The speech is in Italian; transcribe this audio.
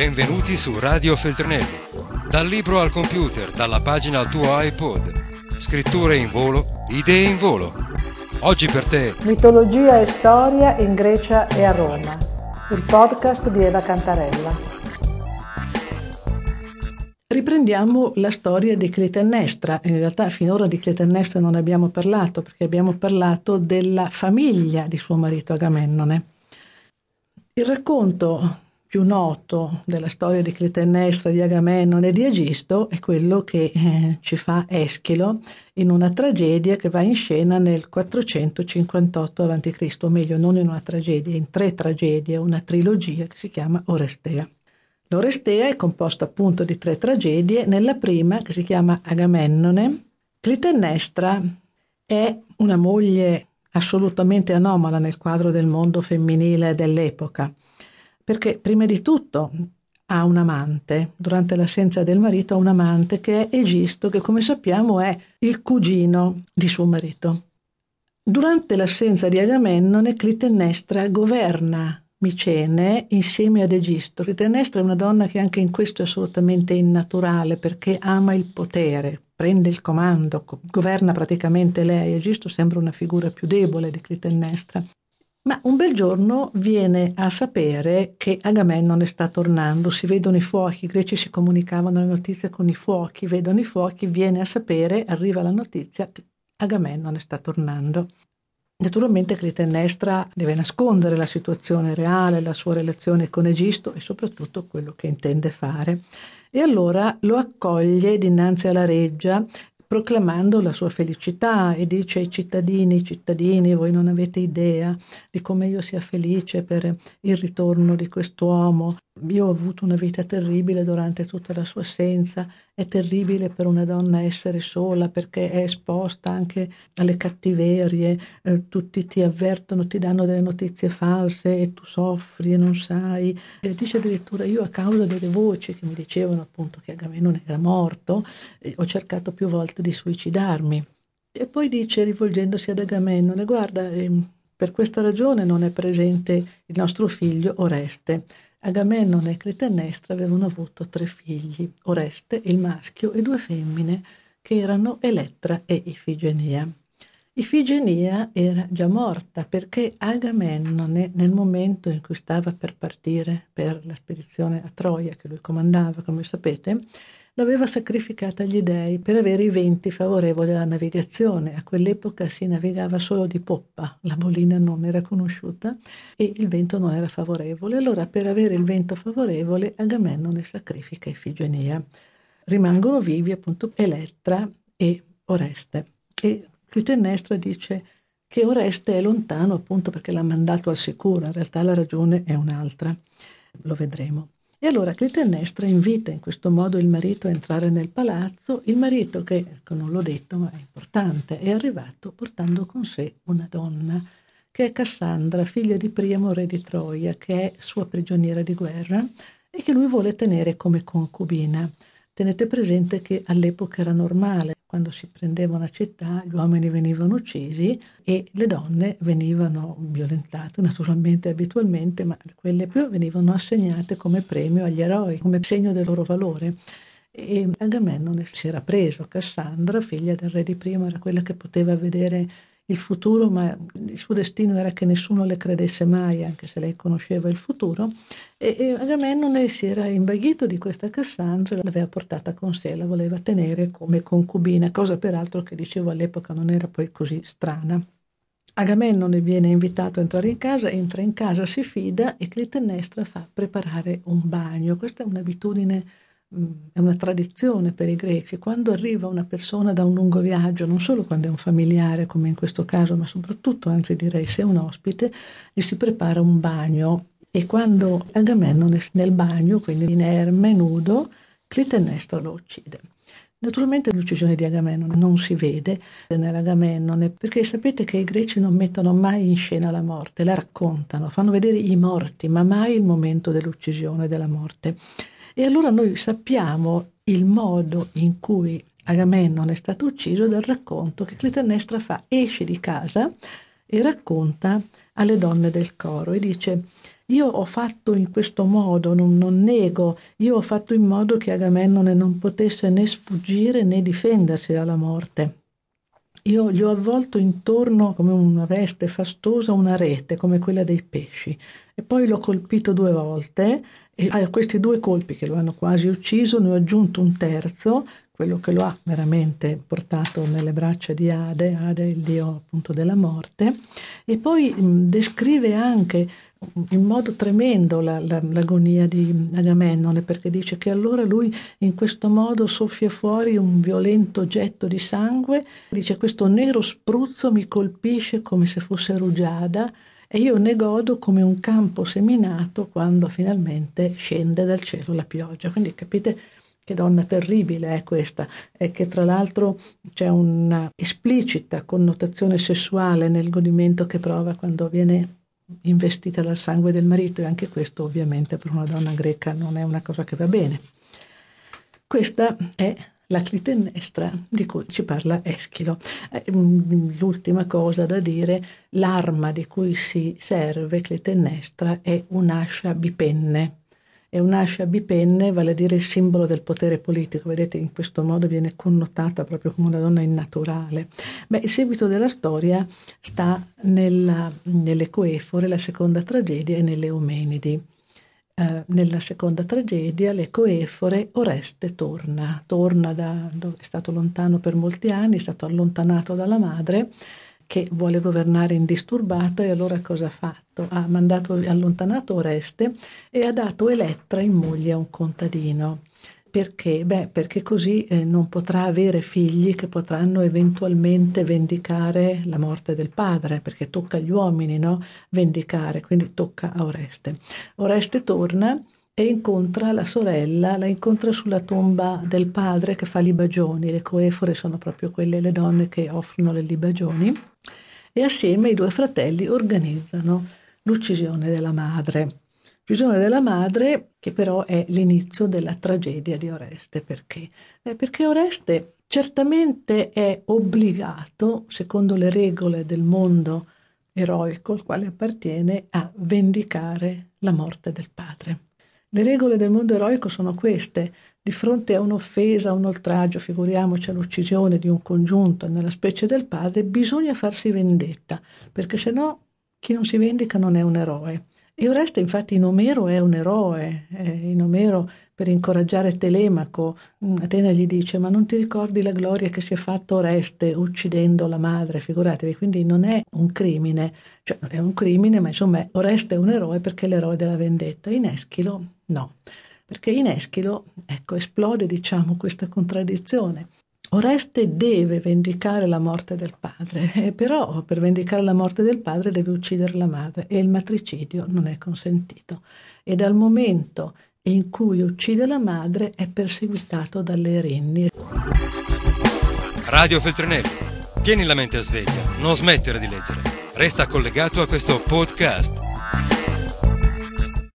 Benvenuti su Radio Feltrinelli. Dal libro al computer, dalla pagina al tuo iPod. Scritture in volo, idee in volo. Oggi per te. Mitologia e storia in Grecia e a Roma. Il podcast di Eva Cantarella. Riprendiamo la storia di Clitennestra. In realtà finora di Clitennestra non abbiamo parlato perché abbiamo parlato della famiglia di suo marito Agamennone. Il racconto più noto della storia di Clitennestra, di Agamennone e di Egisto è quello che eh, ci fa Eschilo in una tragedia che va in scena nel 458 a.C., o meglio non in una tragedia, in tre tragedie, una trilogia che si chiama Orestea. L'Orestea è composta appunto di tre tragedie, nella prima che si chiama Agamennone, Clitennestra è una moglie assolutamente anomala nel quadro del mondo femminile dell'epoca perché prima di tutto ha un amante, durante l'assenza del marito ha un amante che è Egisto, che come sappiamo è il cugino di suo marito. Durante l'assenza di Agamennone, Clitennestra governa Micene insieme ad Egisto. Clitennestra è una donna che anche in questo è assolutamente innaturale perché ama il potere, prende il comando, governa praticamente lei. Egisto sembra una figura più debole di Clitennestra. Ma un bel giorno viene a sapere che Agamennone sta tornando, si vedono i fuochi, i greci si comunicavano le notizie con i fuochi, vedono i fuochi, viene a sapere, arriva la notizia che Agamennone sta tornando. Naturalmente Clitennestra deve nascondere la situazione reale, la sua relazione con Egisto e soprattutto quello che intende fare. E allora lo accoglie dinanzi alla reggia proclamando la sua felicità e dice ai cittadini, cittadini, voi non avete idea di come io sia felice per il ritorno di quest'uomo. Io ho avuto una vita terribile durante tutta la sua assenza, è terribile per una donna essere sola perché è esposta anche alle cattiverie, eh, tutti ti avvertono, ti danno delle notizie false e tu soffri e non sai. E dice addirittura io a causa delle voci che mi dicevano appunto che Agamennone era morto, eh, ho cercato più volte di suicidarmi. E poi dice rivolgendosi ad Agamennone, guarda, eh, per questa ragione non è presente il nostro figlio Oreste Agamennone e Clitennestra avevano avuto tre figli, Oreste, il maschio, e due femmine, che erano Elettra e Ifigenia. Ifigenia era già morta perché Agamennone, nel momento in cui stava per partire per la spedizione a Troia, che lui comandava, come sapete, l'aveva sacrificata agli dei per avere i venti favorevoli alla navigazione. A quell'epoca si navigava solo di poppa, la bolina non era conosciuta e il vento non era favorevole. Allora per avere il vento favorevole Agamennone sacrifica Ifigenia. Rimangono vivi appunto Elettra e Oreste. E Clitennestra dice che Oreste è lontano appunto perché l'ha mandato al sicuro, in realtà la ragione è un'altra, lo vedremo. E allora Clitennestra invita in questo modo il marito a entrare nel palazzo, il marito che, ecco, non l'ho detto ma è importante, è arrivato portando con sé una donna che è Cassandra, figlia di Priamo, re di Troia, che è sua prigioniera di guerra e che lui vuole tenere come concubina. Tenete presente che all'epoca era normale, quando si prendeva una città, gli uomini venivano uccisi e le donne venivano violentate, naturalmente, abitualmente, ma quelle più venivano assegnate come premio agli eroi, come segno del loro valore. E Agamennone si era preso Cassandra, figlia del re di prima, era quella che poteva vedere il futuro, ma il suo destino era che nessuno le credesse mai, anche se lei conosceva il futuro. E, e Agamennone si era invaghito di questa Cassandra, l'aveva portata con sé, la voleva tenere come concubina, cosa peraltro che dicevo all'epoca non era poi così strana. Agamennone viene invitato a entrare in casa, entra in casa, si fida e Clitennestra fa preparare un bagno. Questa è un'abitudine è una tradizione per i greci, quando arriva una persona da un lungo viaggio, non solo quando è un familiare come in questo caso, ma soprattutto, anzi direi se è un ospite, gli si prepara un bagno e quando Agamennone nel bagno, quindi inerme, nudo, Clitennestra lo uccide. Naturalmente l'uccisione di Agamennone non si vede nell'Agamennone perché sapete che i greci non mettono mai in scena la morte, la raccontano, fanno vedere i morti, ma mai il momento dell'uccisione, della morte. E allora noi sappiamo il modo in cui Agamennone è stato ucciso dal racconto che Clitennestra fa, esce di casa e racconta alle donne del coro e dice io ho fatto in questo modo, non, non, nego, io ho fatto in modo che Agamennone non potesse né sfuggire né difendersi dalla morte. Io gli ho avvolto intorno come una veste fastosa una rete come quella dei pesci e poi l'ho colpito due volte e a questi due colpi che lo hanno quasi ucciso ne ho aggiunto un terzo, quello che lo ha veramente portato nelle braccia di Ade, Ade il dio appunto della morte, e poi mh, descrive anche in modo tremendo la, la, l'agonia di Agamennone perché dice che allora lui in questo modo soffia fuori un violento getto di sangue, dice questo nero spruzzo mi colpisce come se fosse rugiada e io ne godo come un campo seminato quando finalmente scende dal cielo la pioggia. Quindi capite che donna terribile è questa, e che tra l'altro c'è una esplicita connotazione sessuale nel godimento che prova quando viene investita dal sangue del marito e anche questo ovviamente per una donna greca non è una cosa che va bene. Questa è la clitennestra di cui ci parla Eschilo. Eh, mm, l'ultima cosa da dire, l'arma di cui si serve clitennestra è un'ascia bipenne è un'ascia bipenne, vale a dire il simbolo del potere politico. Vedete, in questo modo viene connotata proprio come una donna innaturale. Beh, il seguito della storia sta nella, nelle Coefore, la seconda tragedia, e nelle Omenidi. Eh, nella seconda tragedia, le Coefore, Oreste torna, torna da è stato lontano per molti anni, è stato allontanato dalla madre che vuole governare indisturbata e allora cosa ha fatto? Ha mandato, allontanato Oreste e ha dato Elettra in moglie a un contadino. Perché? Beh, perché così eh, non potrà avere figli che potranno eventualmente vendicare la morte del padre, perché tocca agli uomini, no? Vendicare, quindi tocca a Oreste. Oreste torna e incontra la sorella, la incontra sulla tomba del padre che fa libagioni, le coefore sono proprio quelle le donne che offrono le libagioni, e assieme i due fratelli organizzano l'uccisione della madre. L'uccisione della madre che però è l'inizio della tragedia di Oreste. Perché? Eh, perché Oreste certamente è obbligato, secondo le regole del mondo eroico al quale appartiene, a vendicare la morte del padre. Le regole del mondo eroico sono queste. Di fronte a un'offesa, a un oltraggio, figuriamoci all'uccisione di un congiunto nella specie del padre, bisogna farsi vendetta, perché se no chi non si vendica non è un eroe. E Oreste infatti in Omero è un eroe, eh, in Omero per incoraggiare Telemaco, mm, Atena gli dice ma non ti ricordi la gloria che si è fatta Oreste uccidendo la madre, figuratevi, quindi non è un crimine, cioè è un crimine ma insomma Oreste è un eroe perché è l'eroe della vendetta, in Eschilo no, perché in Eschilo ecco, esplode diciamo questa contraddizione. Oreste deve vendicare la morte del padre, eh, però per vendicare la morte del padre deve uccidere la madre e il matricidio non è consentito. E dal momento in cui uccide la madre è perseguitato dalle Erinni. Radio Feltrinelli, tieni la mente a sveglia, non smettere di leggere. Resta collegato a questo podcast